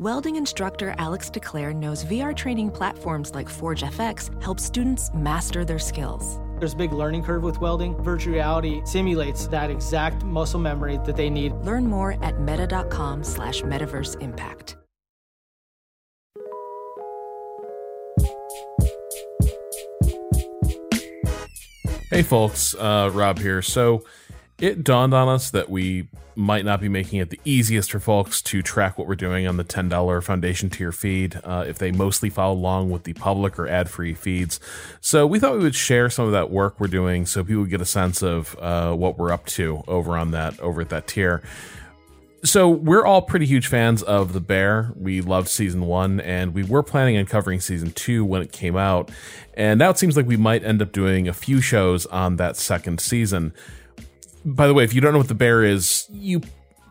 Welding instructor Alex DeClaire knows VR training platforms like Forge FX help students master their skills. There's a big learning curve with welding. Virtual reality simulates that exact muscle memory that they need. Learn more at meta.com slash metaverse impact. Hey folks, uh, Rob here. So it dawned on us that we might not be making it the easiest for folks to track what we're doing on the $10 foundation tier feed uh, if they mostly follow along with the public or ad free feeds. So we thought we would share some of that work we're doing so people get a sense of uh, what we're up to over on that, over at that tier. So we're all pretty huge fans of The Bear. We loved season one, and we were planning on covering season two when it came out. And now it seems like we might end up doing a few shows on that second season. By the way, if you don't know what The Bear is, you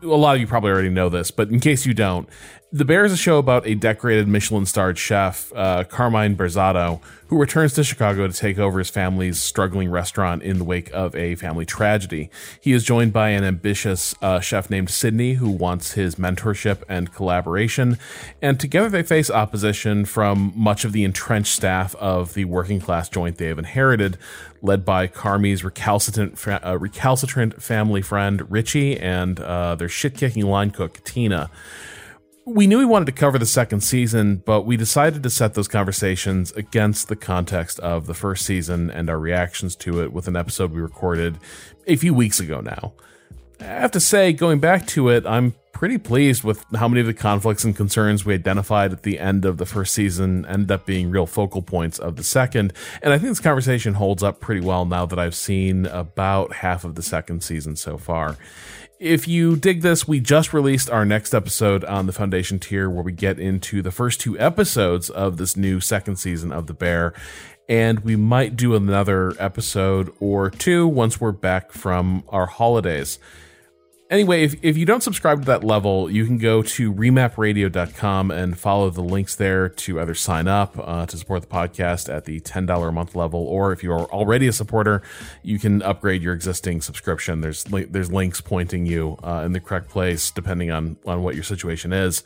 a lot of you probably already know this, but in case you don't, The Bear is a show about a decorated Michelin starred chef, uh, Carmine Berzatto, who returns to Chicago to take over his family's struggling restaurant in the wake of a family tragedy. He is joined by an ambitious uh, chef named Sydney, who wants his mentorship and collaboration, and together they face opposition from much of the entrenched staff of the working class joint they have inherited, led by Carmy's recalcitrant, uh, recalcitrant family friend Richie and uh, their shit kicking line cook Tina. We knew we wanted to cover the second season, but we decided to set those conversations against the context of the first season and our reactions to it with an episode we recorded a few weeks ago now. I have to say, going back to it, I'm pretty pleased with how many of the conflicts and concerns we identified at the end of the first season ended up being real focal points of the second. And I think this conversation holds up pretty well now that I've seen about half of the second season so far. If you dig this, we just released our next episode on the Foundation tier where we get into the first two episodes of this new second season of The Bear. And we might do another episode or two once we're back from our holidays. Anyway, if, if you don't subscribe to that level, you can go to remapradio.com and follow the links there to either sign up uh, to support the podcast at the $10 a month level, or if you're already a supporter, you can upgrade your existing subscription. There's there's links pointing you uh, in the correct place depending on, on what your situation is.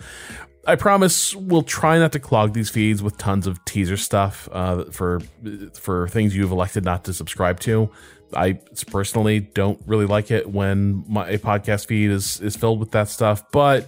I promise we'll try not to clog these feeds with tons of teaser stuff uh, for for things you've elected not to subscribe to. I personally don't really like it when my podcast feed is is filled with that stuff, but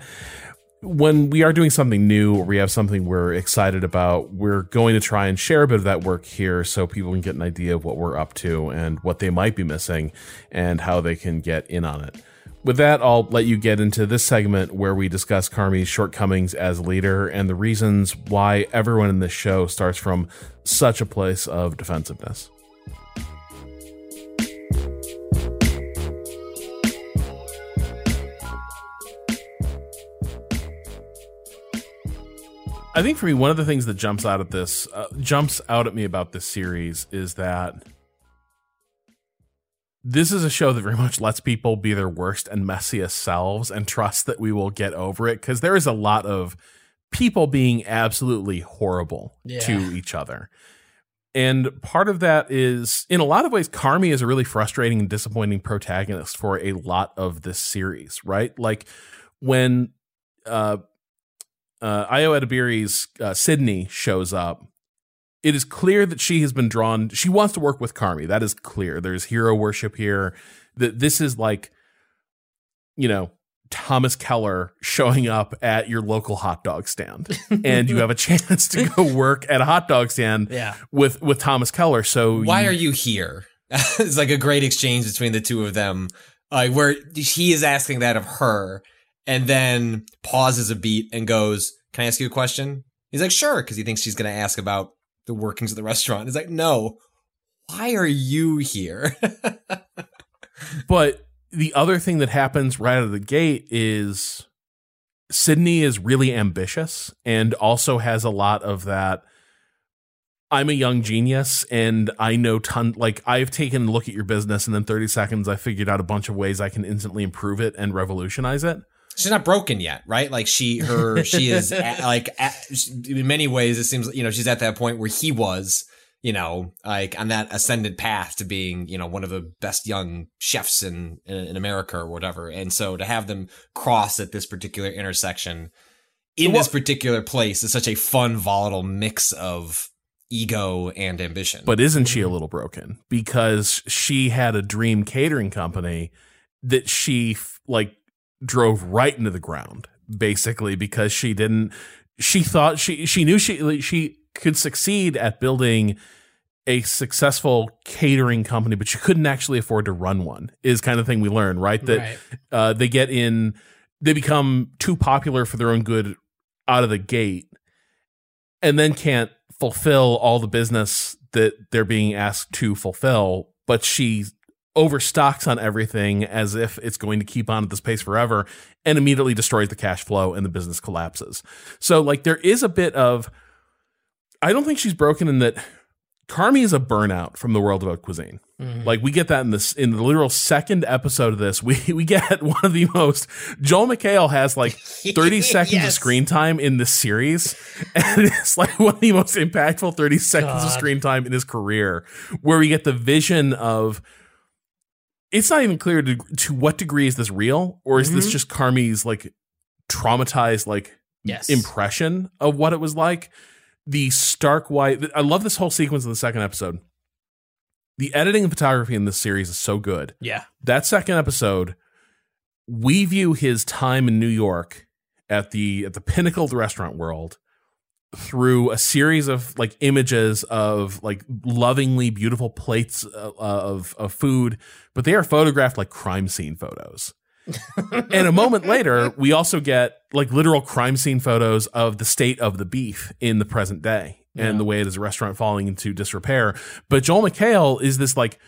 when we are doing something new or we have something we're excited about, we're going to try and share a bit of that work here so people can get an idea of what we're up to and what they might be missing and how they can get in on it. With that, I'll let you get into this segment where we discuss Carmy's shortcomings as leader and the reasons why everyone in this show starts from such a place of defensiveness. I think for me, one of the things that jumps out at this uh, jumps out at me about this series is that this is a show that very much lets people be their worst and messiest selves and trust that we will get over it because there is a lot of people being absolutely horrible yeah. to each other. And part of that is, in a lot of ways, Carmy is a really frustrating and disappointing protagonist for a lot of this series, right? Like when uh, uh, Edebiri's uh, Sydney shows up, it is clear that she has been drawn. She wants to work with Carmy. That is clear. There's hero worship here. That this is like, you know, Thomas Keller showing up at your local hot dog stand, and you have a chance to go work at a hot dog stand yeah. with with Thomas Keller. So why you, are you here? it's like a great exchange between the two of them, like where he is asking that of her, and then pauses a beat and goes, Can I ask you a question? He's like, Sure, because he thinks she's going to ask about the workings of the restaurant. He's like, No, why are you here? but the other thing that happens right out of the gate is Sydney is really ambitious and also has a lot of that. I'm a young genius and I know ton like I've taken a look at your business and in 30 seconds I figured out a bunch of ways I can instantly improve it and revolutionize it she's not broken yet, right? Like she, her, she is at, like at, in many ways, it seems you know she's at that point where he was, you know, like on that ascended path to being, you know, one of the best young chefs in in, in America or whatever. And so to have them cross at this particular intersection in Well- this particular place is such a fun, volatile mix of ego and ambition. But isn't she a little broken because she had a dream catering company that she like drove right into the ground basically because she didn't she thought she she knew she she could succeed at building a successful catering company but she couldn't actually afford to run one is kind of thing we learn right that right. uh, they get in they become too popular for their own good out of the gate and then can't fulfill all the business that they're being asked to fulfill but she overstocks on everything as if it's going to keep on at this pace forever and immediately destroys the cash flow and the business collapses so like there is a bit of i don't think she's broken in that carmy is a burnout from the world of haute cuisine Mhm. like we get that in this in the literal second episode of this. We we get one of the most Joel McHale has like 30 seconds of screen time in this series. And it's like one of the most impactful 30 seconds of screen time in his career, where we get the vision of it's not even clear to, to what degree is this real, or is this Mhm. just Carmy's like traumatized like yes. impression of what it was like. The stark white. I love this whole sequence in the second episode. The editing and photography in this series is so good. Yeah. That second episode, we view his time in New York at the at the pinnacle of the restaurant world through a series of like images of like lovingly beautiful plates uh, of of food, but they are photographed like crime scene photos. and a moment later, we also get like literal crime scene photos of the state of the beef in the present day Yeah. and the way it is a restaurant falling into disrepair. But Joel McHale is this like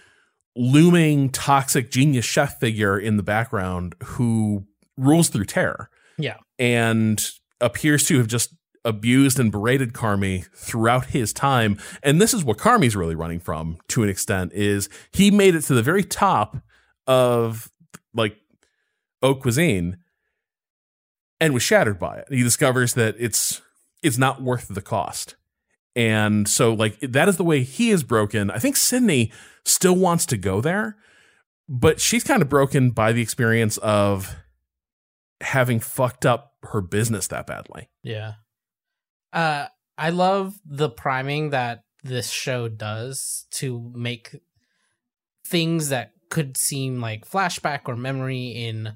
looming toxic genius chef figure in the background who rules through terror. Yeah. And appears to have just abused and berated Carmy throughout his time. And this is what Carmy's really running from to an extent is he made it to the very top of like haute cuisine and was shattered by it. He discovers that it's it's not worth the cost. And so like that is the way he is broken. I think Sydney still wants to go there, but she's kind of broken by the experience of having fucked up her business that badly. Yeah. Uh I love the priming that this show does to make things that could seem like flashback or memory in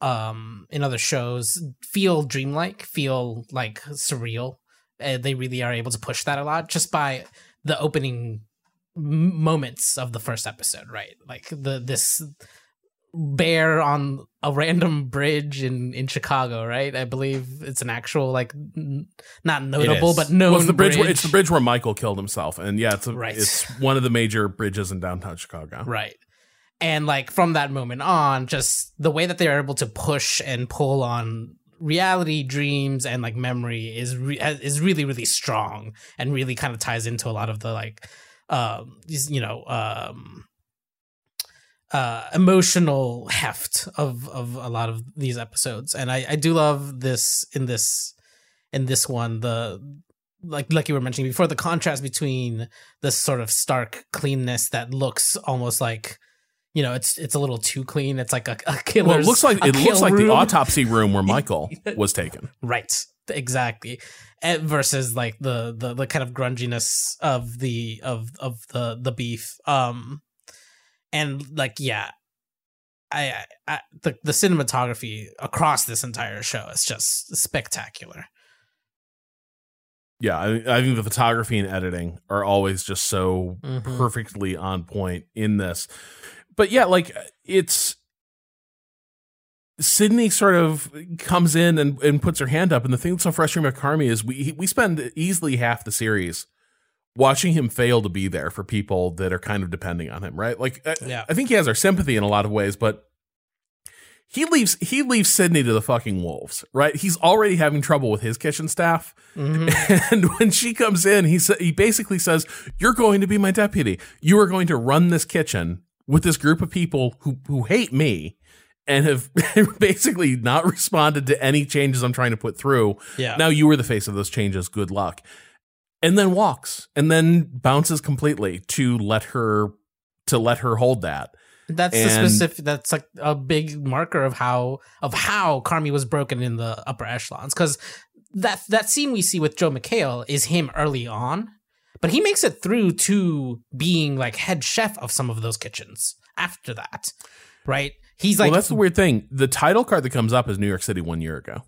um in other shows feel dreamlike, feel like surreal. Uh, they really are able to push that a lot just by the opening moments of the first episode, right? Like the this bear on a random bridge in in Chicago, right? I believe it's an actual like n- not notable but known Well, it's the bridge, bridge. Where, it's the bridge where Michael killed himself, and yeah, it's a, Right. it's one of the major bridges in downtown Chicago. Right. And like from that moment on, just the way that they're able to push and pull on reality, dreams, and like memory is re- is really really strong and really kind of ties into a lot of the like, um, you know, um, uh, emotional heft of of a lot of these episodes. And I I do love this in this in this one the like like you were mentioning before the contrast between this sort of stark cleanness that looks almost like you know it's it's a little too clean. It's like a, a killer's Well, it looks like it looks like the autopsy room where Michael was taken. right. Exactly. And versus like the, the the kind of grunginess of the of of the the beef. Um and like yeah I, I, the the cinematography across this entire show is just spectacular Yeah, I, I think the photography and editing are always just so Mhm. perfectly on point in this. But yeah, like it's Sydney sort of comes in and, and puts her hand up, and the thing that's so frustrating about Carmy is we we spend easily half the series watching him fail to be there for people that are kind of depending on him, right? Like, I, Yeah. I think he has our sympathy in a lot of ways, but he leaves he leaves Sydney to the fucking wolves, right? He's already having trouble with his kitchen staff. Mhm. And when she comes in, he sa- he basically says, "You're going to be my deputy. You are going to run this kitchen with this group of people who who hate me and have basically not responded to any changes I'm trying to put through. yeah Now you were the face of those changes. Good luck." And then walks and then bounces completely to let her to let her hold that. That's the specific. That's like a big marker of how of how Carmy was broken in the upper echelons. Because that that scene we see with Joel McHale is him early on, but he makes it through to being like head chef of some of those kitchens after that, right? He's like well, that's the weird thing. The title card that comes up is New York City one year ago.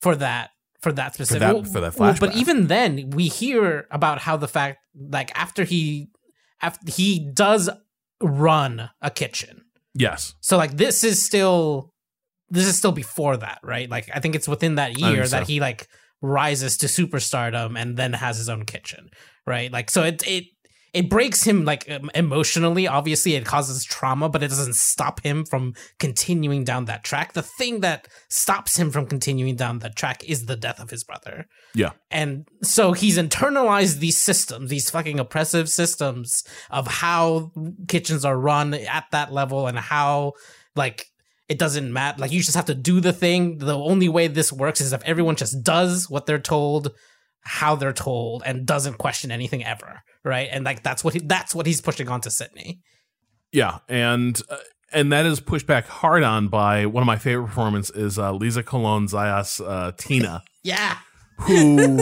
for that for that specific that- for that well, but even then we hear about how the fact like after he after he does run a kitchen Yes. so like this is still this is still before that right like i think it's within that year so. that he like rises to superstardom and then has his own kitchen right like so it it it breaks him like emotionally obviously it causes trauma but it doesn't stop him from continuing down that track the thing that stops him from continuing down that track is the death of his brother Yeah. and so he's internalized these systems, these fucking oppressive systems of how kitchens are run at that level and how like it doesn't matter. Like you just have to do the thing. The only way this works is if everyone just does what they're told, how they're told, and doesn't question anything ever. Right. And like that's what he, that's what he's pushing on to Sydney. Yeah, and uh, and that is pushed back hard on by one of my favorite performances is uh, Liza Colón-Zayas uh, Tina, Yeah. who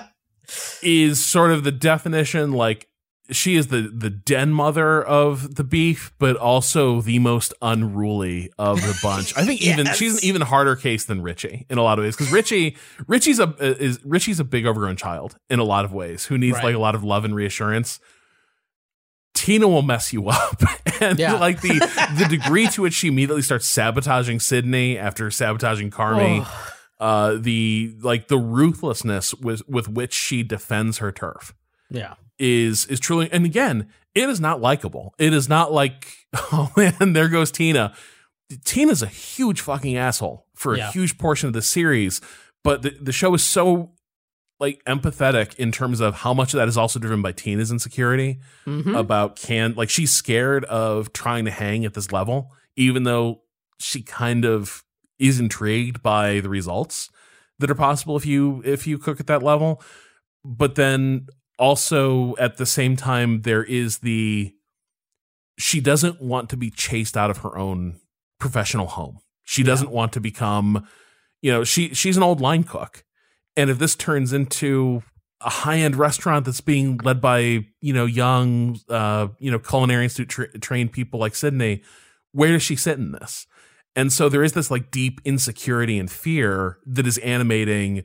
is sort of the definition like she is the the den mother of the beef, but also the most unruly of the bunch. I think even she's an even harder case than Richie in a lot of ways because Richie Richie's a is Richie's a big overgrown child in a lot of ways who needs Right. like a lot of love and reassurance. Tina will mess you up, and Yeah. like the the degree to which she immediately starts sabotaging Sydney after sabotaging Carmy, uh, the like the ruthlessness with with which she defends her turf Yeah. Is is truly and again it is not likable it is not like oh man there goes tina tina's a huge fucking asshole for a Yeah. huge portion of the series but the, the show is so like empathetic in terms of how much of that is also driven by tina's insecurity Mhm. about can like she's scared of trying to hang at this level even though she kind of is intrigued by the results that are possible if you if you cook at that level but then also at the same time there is the she doesn't want to be chased out of her own professional home. She doesn't want to become you know she she's an old line cook. And if this turns into a high-end restaurant that's being led by you know young uh you know culinary institute tra- trained people like sydney where does she sit in this? And so there is this like deep insecurity and fear that is animating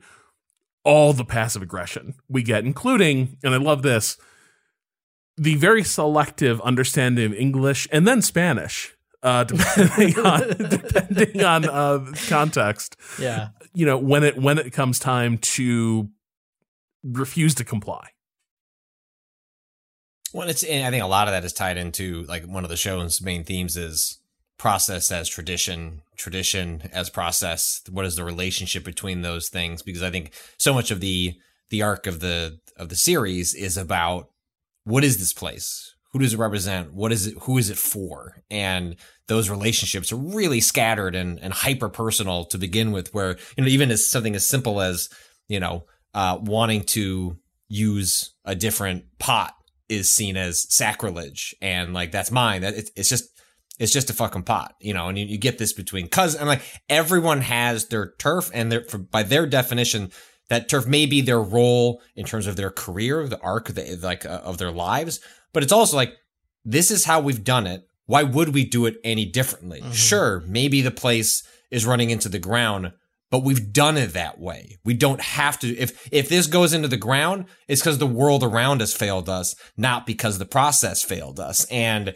all the passive aggression we get including and i love this the very selective understanding of english and then spanish uh depending on depending on uh context Yeah. you know when it when it comes time to refuse to comply Well, it's and I think a lot of that is tied into like one of the show's main themes is process as tradition, tradition as process. What is the relationship between those things? Because I think so much of the the arc of the of the series is about what is this place? Who does it represent? What is it? Who is it for? And those relationships are really scattered and, and hyper personal to begin with. Where you know even as something as simple as you know uh, wanting to use a different pot is seen as sacrilege and like that's mine that it's, it's just it's just a fucking pot you know and you, you get this between cuz and like everyone has their turf and their for, by their definition that turf may be their role in terms of their career the arc of the, like uh, of their lives but it's also like this is how we've done it why would we do it any differently sure maybe the place is running into the ground but we've done it that way. We don't have to. If if this goes into the ground, it's because the world around us failed us, not because the process failed us. And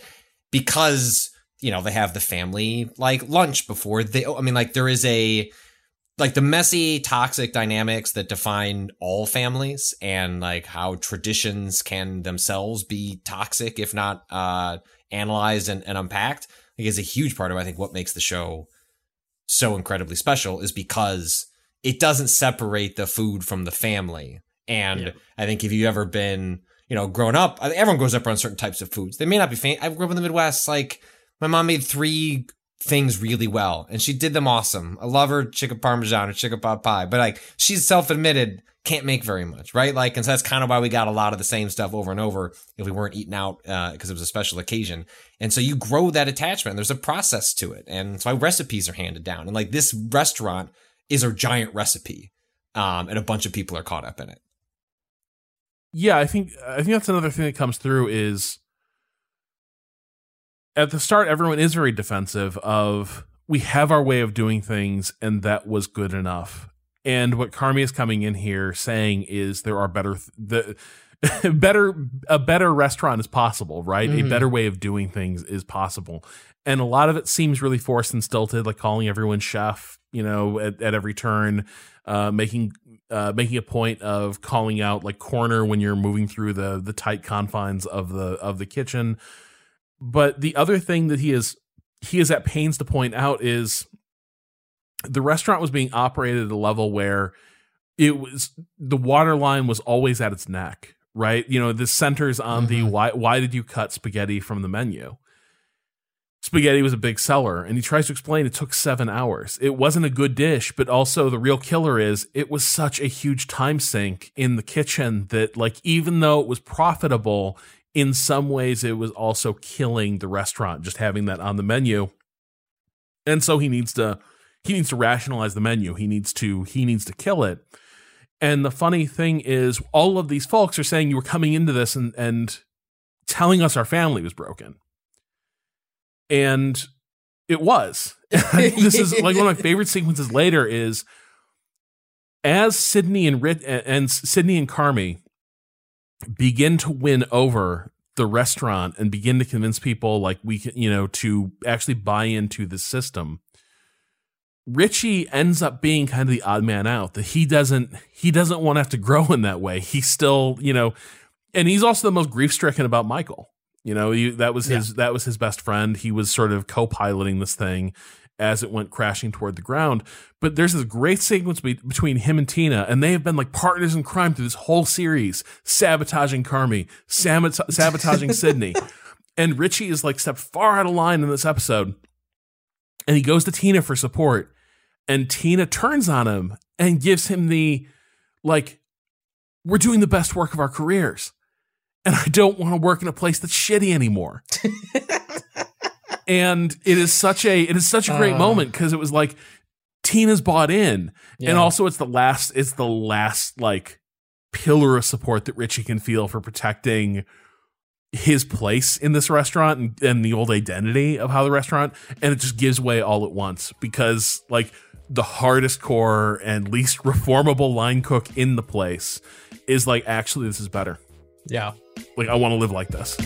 because you know they have the family like lunch before they. I mean, like there is a like the messy, toxic dynamics that define all families, and like how traditions can themselves be toxic if not uh analyzed and, and unpacked. Like is a huge part of I think what makes the show so incredibly special is because it doesn't separate the food from the family. And Yeah. I think if you've ever been, you know, grown up, everyone grows up around certain types of foods. They may not be fan. I grew up in the Midwest. Like my mom made three things really well, and she did them awesome. I love her chicken parmesan or chicken pot pie, but like she's self-admitted can't make very much, right? Like, and so that's kind of why we got a lot of the same stuff over and over if we weren't eating out because it was a special occasion. And so you grow that attachment. There's a process to it, and that's why recipes are handed down. And like this restaurant is a giant recipe, um, and a bunch of people are caught up in it. Yeah, I think I think that's another thing that comes through is at the start everyone is very defensive of we have our way of doing things and that was good enough. And what Carmy is coming in here saying is there are better th- the better a better restaurant is possible, right? Mhm. A better way of doing things is possible. And a lot of it seems really forced and stilted, like calling everyone chef, you know, at, at every turn, uh, making uh, making a point of calling out like corner when you're moving through the the tight confines of the of the kitchen. But the other thing that he is he is at pains to point out is the restaurant was being operated at a level where it was the water line was always at its neck, right? You know, this centers on the Mhm. why why did you cut spaghetti from the menu? Spaghetti was a big seller, and he tries to explain it took seven hours. It wasn't a good dish, but also the real killer is it was such a huge time sink in the kitchen that, like, even though it was profitable, in some ways it was also killing the restaurant just having that on the menu. And so he needs to he needs to rationalize the menu. He needs to he needs to kill it. And the funny thing is all of these folks are saying you were coming into this and and telling us our family was broken. And it was. This is like one of my favorite sequences later is as Sydney and Rit- and Sydney and Carmy begin to win over the restaurant and begin to convince people like we can, you know, to actually buy into the system. Richie ends up being kind of the odd man out that he doesn't he doesn't want to have to grow in that way. He's still, you know, and he's also the most grief stricken about Michael. You know, that was his that was his best friend. He was sort of co-piloting this thing as it went crashing toward the ground. But there's this great sequence be- between him and Tina, and they have been like partners in crime through this whole series, sabotaging Carmy, sabot- sabotaging Sydney. And Richie is like stepped far out of line in this episode. And he goes to Tina for support. And Tina turns on him and gives him the like, we're doing the best work of our careers. And I don't want to work in a place that's shitty anymore. and it is such a it is such a great Uh. moment because it was like Tina's bought in. Yeah. And also it's the last it's the last like pillar of support that Richie can feel for protecting his place in this restaurant and, and the old identity of how the restaurant and it just gives way all at once because like the hardest core and least reformable line cook in the place is like actually this is better yeah. like i want to live like this